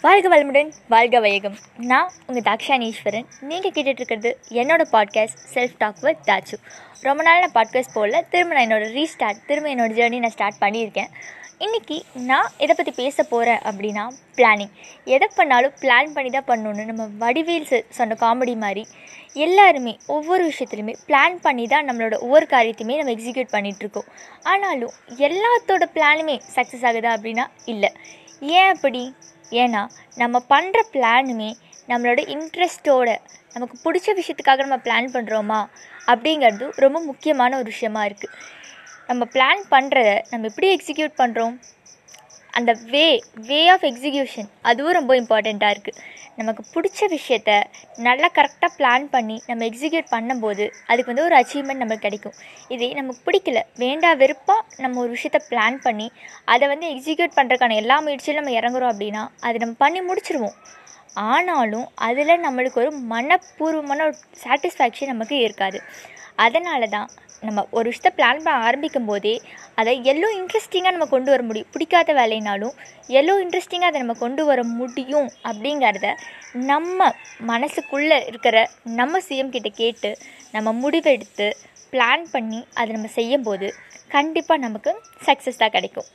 வாழ்க வளமுடன் வாழ்க வையகம். நான் உங்கள் தாக்ஷானீஸ்வரன். நீங்கள் கேட்டுட்ருக்கிறது என்னோடய podcast self talk with Thachu ரொம்ப நாள் நான் பாட்காஸ்ட் போடல. திரும்ப நான் என்னோடய ரீஸ்டார்ட் திரும்ப என்னோடய ஜேர்னி நான் ஸ்டார்ட் பண்ணியிருக்கேன். இன்றைக்கி நான் எதை பற்றி பேச போகிறேன் அப்படின்னா பிளானிங் எதை பண்ணாலும் பிளான் பண்ணி தான் பண்ணணுன்னு நம்ம வடிவேல் சொன்ன காமெடி மாதிரி எல்லாருமே ஒவ்வொரு விஷயத்துலையுமே பிளான் பண்ணி தான் நம்மளோட ஒவ்வொரு காரியத்தையுமே நம்ம எக்ஸிக்யூட் பண்ணிகிட்ருக்கோம் ஆனாலும் எல்லாத்தோட பிளானுமே சக்ஸஸ் ஆகுதா அப்படின்னா இல்லை. ஏன் அப்படி? ஏன்னா நம்ம பண்ணுற பிளானுமே நம்மளோட இன்ட்ரெஸ்ட்டோட நமக்கு பிடிச்ச விஷயத்துக்காக நம்ம பிளான் பண்ணுறோமா அப்படிங்கிறது ரொம்ப முக்கியமான ஒரு விஷயமா இருக்குது நம்ம பிளான் பண்ணுறத நம்ம எப்படி எக்ஸிக்யூட் பண்ணுறோம் அந்த வே வே ஆஃப் எக்ஸிக்யூஷன் அதுவும் ரொம்ப இம்பார்ட்டண்ட்டாக இருக்குது நமக்கு பிடிச்ச விஷயத்த நல்லா கரெக்டாக பிளான் பண்ணி நம்ம எக்ஸிக்யூட் பண்ணும்போது அதுக்கு வந்து ஒரு அச்சீவ்மெண்ட் நம்மளுக்கு கிடைக்கும். இதே நமக்கு பிடிக்கல வேண்டா வெறுப்பாக நம்ம ஒரு விஷயத்த பிளான் பண்ணி அதை வந்து எக்ஸிக்யூட் பண்ணுறதுக்கான எல்லா முயற்சியிலும் நம்ம இறங்குறோம் அப்படின்னா அதை நம்ம பண்ணி முடிச்சிருவோம். ஆனாலும் அதில் நம்மளுக்கு ஒரு மனப்பூர்வமான ஒரு சாட்டிஸ்ஃபேக்ஷன் நமக்கு இருக்காது. அதனால தான் நம்ம ஒரு விஷயத்தை பிளான் பண்ண ஆரம்பிக்கும் போதே அதை எல்லோ இன்ட்ரெஸ்டிங்காக நம்ம கொண்டு வர முடியும். பிடிக்காத வேலைனாலும் எல்லோ இன்ட்ரெஸ்டிங்காக அதை நம்ம கொண்டு வர முடியும் அப்படிங்கிறத நம்ம மனசுக்குள்ளே இருக்கிற நம்ம சிஎம் கிட்ட கேட்டு நம்ம முடிவெடுத்து பிளான் பண்ணி அதை நம்ம செய்யும்போது கண்டிப்பாக நமக்கு சக்ஸஸ் தான் கிடைக்கும்.